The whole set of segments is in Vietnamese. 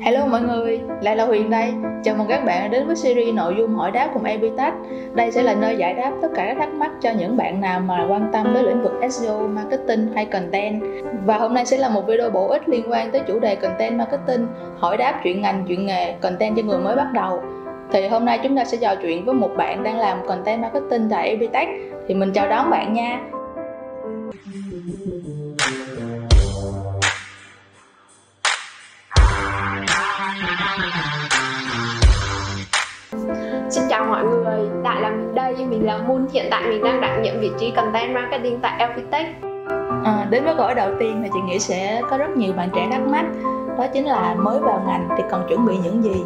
Hello mọi người, lại là Huyền đây. Chào mừng các bạn đến với series nội dung hỏi đáp cùng Abitech. Đây sẽ là nơi giải đáp tất cả các thắc mắc cho những bạn nào mà quan tâm đến lĩnh vực SEO, marketing hay content. Và hôm nay sẽ là một video bổ ích liên quan tới chủ đề content marketing, hỏi đáp chuyện ngành, chuyện nghề, content cho người mới bắt đầu. Thì hôm nay chúng ta sẽ trò chuyện với một bạn đang làm content marketing tại Abitech. Thì mình chào đón bạn nha. Mọi người, lại là mình đây, mình là Moon. Hiện tại mình đang đảm nhiệm vị trí Content Marketing tại Elfitech à, Đến với câu hỏi đầu tiên thì chị nghĩ sẽ có rất nhiều bạn trẻ thắc mắc. Đó chính là mới vào ngành thì cần chuẩn bị những gì?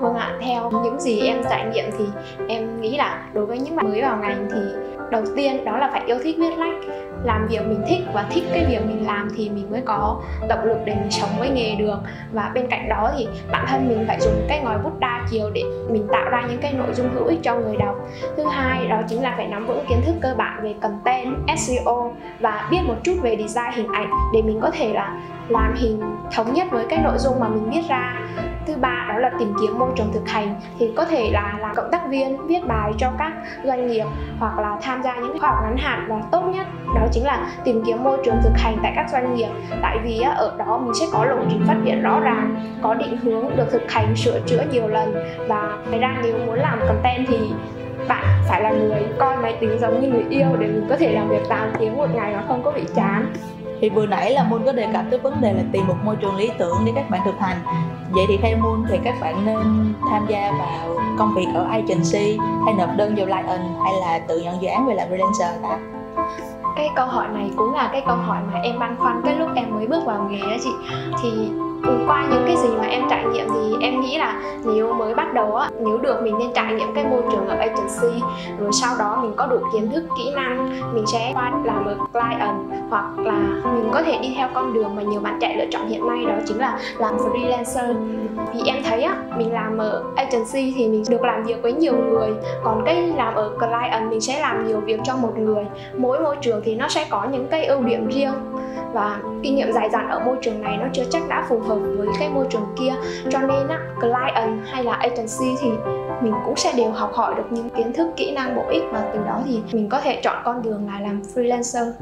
Vâng ạ, theo những gì em trải nghiệm thì em nghĩ là đối với những bạn mới vào ngành thì đầu tiên đó là phải yêu thích viết lách làm việc mình thích và thích cái việc mình làm thì mình mới có động lực để mình sống với nghề được. Và bên cạnh đó thì bản thân mình phải dùng cái ngòi bút đa chiều để mình tạo ra những cái nội dung hữu ích cho người đọc. Thứ hai đó chính là phải nắm vững kiến thức cơ bản về content SEO và biết một chút về design hình ảnh để mình có thể là làm hình thống nhất với cái nội dung mà mình viết ra thứ ba đó là tìm kiếm môi trường thực hành, thì có thể là làm cộng tác viên, viết bài cho các doanh nghiệp hoặc là tham gia những khóa học ngắn hạn và tốt nhất đó chính là tìm kiếm môi trường thực hành tại các doanh nghiệp. Tại vì ở đó mình sẽ có lộ trình phát triển rõ ràng, có định hướng được thực hành sửa chữa nhiều lần. Và ngoài ra nếu muốn làm content thì bạn phải là người coi máy tính giống như người yêu để mình có thể làm việc 8 tiếng một ngày mà không có bị chán thì vừa nãy là Moon có đề cập tới vấn đề là tìm một môi trường lý tưởng để các bạn thực hành. Vậy thì theo Moon thì các bạn nên tham gia vào công việc ở agency hay nộp đơn vào lion hay là tự nhận dự án về làm freelancer ta cái câu hỏi này cũng là cái câu hỏi mà em băn khoăn cái lúc em mới bước vào nghề đó chị. Thì qua những cái gì mà em trải nghiệm thì em nghĩ là nếu mới bắt đầu á, nếu được mình nên trải nghiệm cái môi trường ở agency, rồi sau đó mình có đủ kiến thức, kỹ năng, mình sẽ qua làm ở client, hoặc là mình có thể đi theo con đường mà nhiều bạn trẻ lựa chọn hiện nay, đó chính là làm freelancer. Vì em thấy á, mình làm ở agency thì mình được làm việc với nhiều người, còn cái làm ở client mình sẽ làm nhiều việc cho một người. Mỗi môi trường thì nó sẽ có những cái ưu điểm riêng và kinh nghiệm dài dặn ở môi trường này nó chưa chắc đã phù hợp với cái môi trường kia. Cho nên á, client hay là agency thì mình cũng sẽ đều học hỏi được những kiến thức, kỹ năng bổ ích và từ đó thì mình có thể chọn con đường là làm freelancer.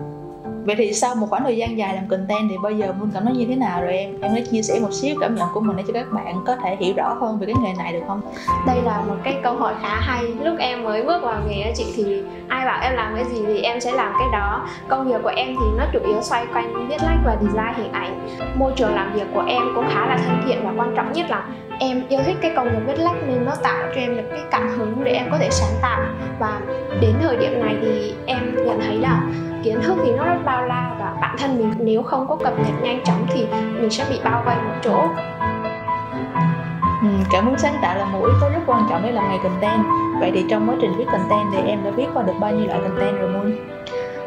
Vậy thì sau một khoảng thời gian dài làm content thì bây giờ Moon cảm thấy như thế nào rồi em? Em hãy chia sẻ một xíu cảm nhận của mình để cho các bạn có thể hiểu rõ hơn về cái nghề này được không? Đây là một cái câu hỏi khá hay. Lúc em mới bước vào nghề chị, thì ai bảo em làm cái gì thì em sẽ làm cái đó. Công việc của em thì nó chủ yếu xoay quanh viết lách và design hình ảnh. Môi trường làm việc của em cũng khá là thân thiện và quan trọng nhất là em yêu thích cái công việc viết lách nên nó tạo cho em được cái cảm hứng để em có thể sáng tạo và đến thời điểm này thì em nhận thấy là kiến thức thì nó rất bao la và bản thân mình nếu không có cập nhật nhanh chóng thì mình sẽ bị bao vây một chỗ ừ, cảm hứng sáng tạo là một yếu tố rất quan trọng để làm nghề content vậy thì trong quá trình viết content thì em đã viết qua được bao nhiêu loại content rồi Moon?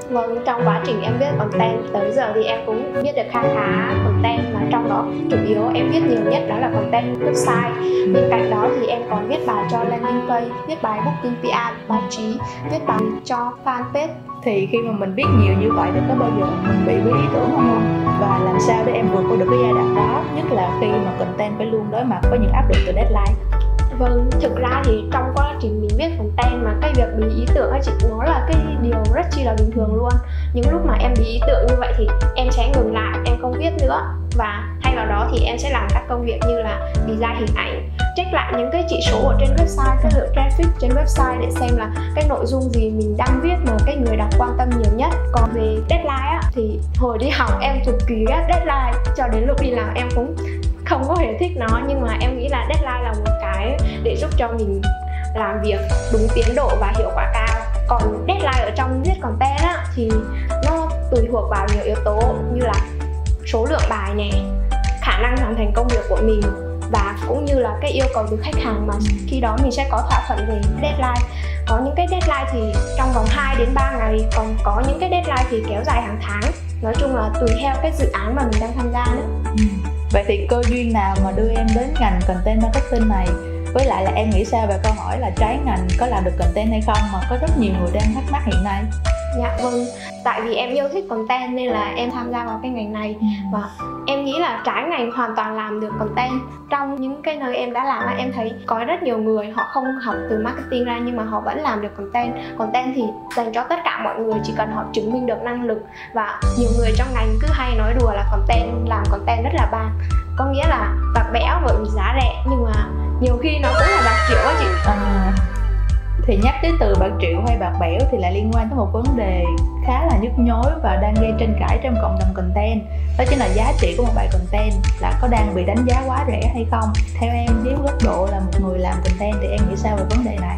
Vâng, trong quá trình em viết content tới giờ thì em cũng viết được khá khá content mà trong đó chủ yếu em viết nhiều nhất đó là content website. Bên cạnh đó thì em còn viết bài cho landing page, viết bài booking PR, báo chí, viết bài cho fanpage. Thì khi mà mình biết nhiều như vậy thì có bao giờ mình bị với ý tưởng không không? Và làm sao để em vượt qua được cái giai đoạn đó, nhất là khi mà content phải luôn đối mặt với những áp lực từ deadline? Vâng, thực ra thì trong quá trình mình viết content mà cái việc bí ý tưởng hay chị nó là cái điều rất chi là bình thường luôn. Những lúc mà em bí ý tưởng như vậy thì em sẽ ngừng lại, em không viết nữa. Và thay vào đó thì em sẽ làm các công việc như là design hình ảnh Check lại những cái chỉ số ở trên website, cái lượng traffic trên website để xem là cái nội dung gì mình đang viết mà cái người đọc quan tâm nhiều nhất. Còn về deadline á, thì hồi đi học em cực kỳ ghét deadline Cho đến lúc đi làm em cũng không có hề thích nó, nhưng mà em nghĩ là deadline là một cái để giúp cho mình làm việc đúng tiến độ và hiệu quả cao. Còn deadline ở trong viết content á, thì nó tùy thuộc vào nhiều yếu tố như là số lượng bài nè, khả năng hoàn thành công việc của mình và cũng như là cái yêu cầu từ khách hàng. Mà khi đó mình sẽ có thỏa thuận về deadline. Có những cái deadline thì trong vòng 2 đến 3 ngày, còn có những cái deadline thì kéo dài hàng tháng. Nói chung là tùy theo cái dự án mà mình đang tham gia nữa. Ừ vậy thì cơ duyên nào mà đưa em đến ngành content marketing này? Với lại là em nghĩ sao về câu hỏi là trái ngành có làm được content hay không mà có rất nhiều người đang thắc mắc hiện nay? Dạ vâng, tại vì em yêu thích content nên là em tham gia vào cái ngành này. Ừ. và em nghĩ là trái ngành hoàn toàn làm được content. Trong những cái nơi em đã làm em thấy có rất nhiều người họ không học từ marketing ra nhưng mà họ vẫn làm được content. Content thì dành cho tất cả mọi người chỉ cần họ chứng minh được năng lực. Và nhiều người trong ngành cứ hay nói đùa là content làm content rất là ban có nghĩa là bạc bẽo bởi vì giá rẻ nhưng mà nhiều khi nó cũng là bạc triệu á chị. À, thì nhắc tới từ bạc triệu hay bạc bẽo thì lại liên quan tới một vấn đề khá là nhức nhối và đang gây tranh cãi trong cộng đồng content. Đó chính là giá trị của một bài content là có đang bị đánh giá quá rẻ hay không? Theo em dưới góc độ là một người làm content thì em nghĩ sao về vấn đề này?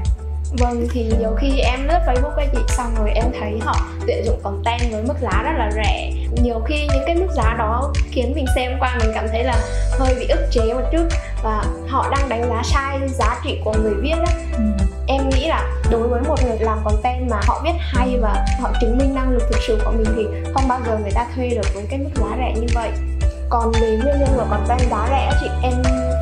Vâng thì nhiều khi em lướt Facebook với chị xong rồi em thấy họ tuyển dụng content với mức giá rất là rẻ. Nhiều khi những cái mức giá đó khiến mình xem qua mình cảm thấy là hơi bị ức chế một chút Và họ đang đánh giá sai giá trị của người viết á. Ừ. Là đối với một người làm content mà họ viết hay và họ chứng minh năng lực thực sự của mình thì không bao giờ người ta thuê được với cái mức giá rẻ như vậy. Còn về nguyên nhân của content giá rẻ chị, em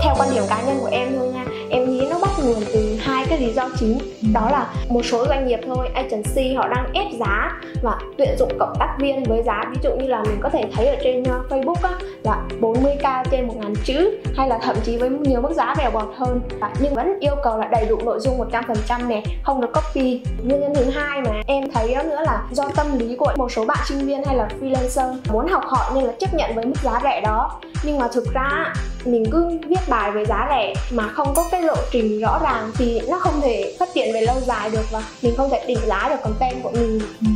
theo quan điểm cá nhân của em thôi nha. Em nghĩ nó bắt nguồn từ cái lý do chính đó là một số doanh nghiệp thôi agency họ đang ép giá và tuyển dụng cộng tác viên với giá. Ví dụ như là mình có thể thấy ở trên ờ, Facebook á, là 40k trên 1 ngàn chữ hay là thậm chí với nhiều mức giá bèo bọt hơn. Và- nhưng vẫn yêu cầu là đầy đủ nội dung 100% nè không được copy. Nguyên nhân thứ hai mà em thấy đó nữa là do tâm lý của một số bạn sinh viên hay là freelancer muốn học hỏi nên là chấp nhận với mức giá rẻ đó. Nhưng mà thực ra mình cứ viết bài với giá rẻ mà không có cái lộ trình rõ ràng thì nó không thể phát triển về lâu dài được và mình không thể định giá được content của mình. Ừ.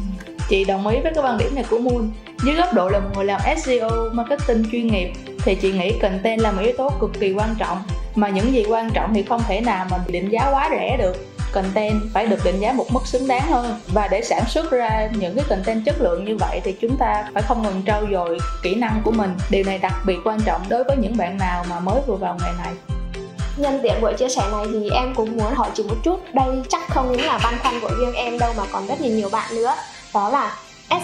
chị đồng ý với cái quan điểm này của Moon. Dưới góc độ là một người làm SEO marketing chuyên nghiệp, thì chị nghĩ content là một yếu tố cực kỳ quan trọng. Mà những gì quan trọng thì không thể nào mà định giá quá rẻ được. Content phải được định giá một mức xứng đáng hơn và để sản xuất ra những cái content chất lượng như vậy thì chúng ta phải không ngừng trau dồi kỹ năng của mình. Điều này đặc biệt quan trọng đối với những bạn nào mà mới vừa vào nghề này nhân tiện buổi chia sẻ này thì em cũng muốn hỏi chị một chút. Đây chắc không những là băn khoăn của riêng em đâu mà còn rất nhiều nhiều bạn nữa. Đó là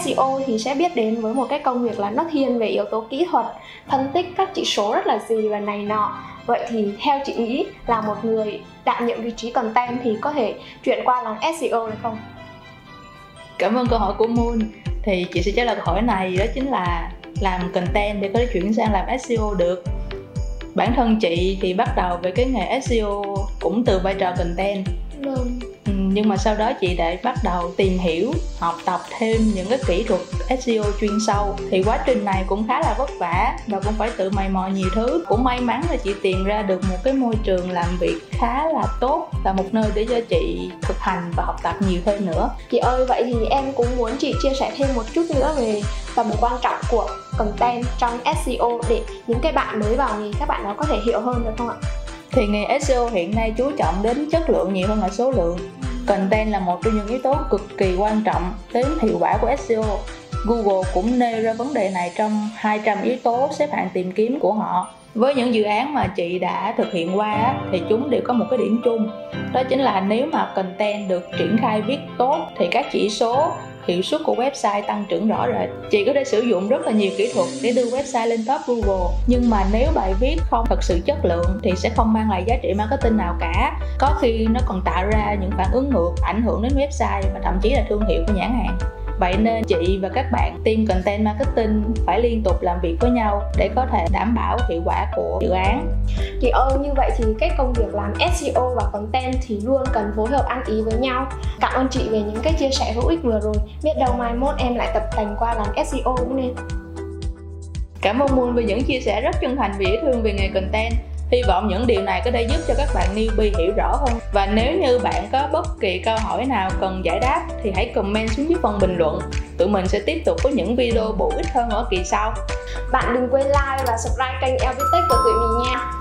SEO thì sẽ biết đến với một cái công việc là nó thiên về yếu tố kỹ thuật, phân tích các chỉ số rất là gì và này nọ. Vậy thì theo chị nghĩ là một người đảm nhiệm vị trí content thì có thể chuyển qua làm SEO được không? cảm ơn câu hỏi của Moon. Thì chị sẽ trả lời câu hỏi này, đó chính là làm content để có thể chuyển sang làm SEO được bản thân chị thì bắt đầu về cái nghề SEO cũng từ vai trò content Vâng. Nhưng mà sau đó chị đã bắt đầu tìm hiểu học tập thêm những cái kỹ thuật SEO chuyên sâu. Thì quá trình này cũng khá là vất vả và cũng phải tự mày mò nhiều thứ. Cũng may mắn là chị tìm ra được một cái môi trường làm việc khá là tốt là một nơi để cho chị thực hành và học tập nhiều thêm nữa. Chị ơi vậy thì em cũng muốn chị chia sẻ thêm một chút nữa về tầm quan trọng của content trong SEO để những cái bạn mới vào nghề các bạn đó có thể hiểu hơn được không ạ? thì nghề SEO hiện nay chú trọng đến chất lượng nhiều hơn là số lượng content là một trong những yếu tố cực kỳ quan trọng đến hiệu quả của SEO Google cũng nêu ra vấn đề này trong 200 yếu tố xếp hạng tìm kiếm của họ. Với những dự án mà chị đã thực hiện qua thì chúng đều có một cái điểm chung. Đó chính là nếu mà content được triển khai viết tốt thì các chỉ số hiệu suất của website tăng trưởng rõ rệt. Chị có thể sử dụng rất là nhiều kỹ thuật để đưa website lên top google, nhưng mà nếu bài viết không thật sự chất lượng thì sẽ không mang lại giá trị marketing nào cả. Có khi nó còn tạo ra những phản ứng ngược, ảnh hưởng đến website và thậm chí là thương hiệu của nhãn hàng vậy nên chị và các bạn team content marketing phải liên tục làm việc với nhau để có thể đảm bảo hiệu quả của dự án. Chị ơi như vậy thì cái công việc làm SEO và content thì luôn cần phối hợp ăn ý với nhau. Cảm ơn chị về những cái chia sẻ hữu ích vừa rồi. Biết đâu mai mốt em lại tập tành qua làm SEO cũng nên. Cảm ơn Moon vì những chia sẻ rất chân thành và dễ thương về nghề content. Hy vọng những điều này có thể giúp cho các bạn newbie hiểu rõ hơn. Và nếu như bạn có bất kỳ câu hỏi nào cần giải đáp thì hãy comment xuống dưới phần bình luận. Tụi mình sẽ tiếp tục có những video bổ ích hơn ở kỳ sau. Bạn đừng quên like và subscribe kênh Elvitech của tụi mình nha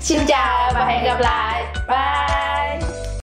Xin chào và hẹn gặp lại. Bye!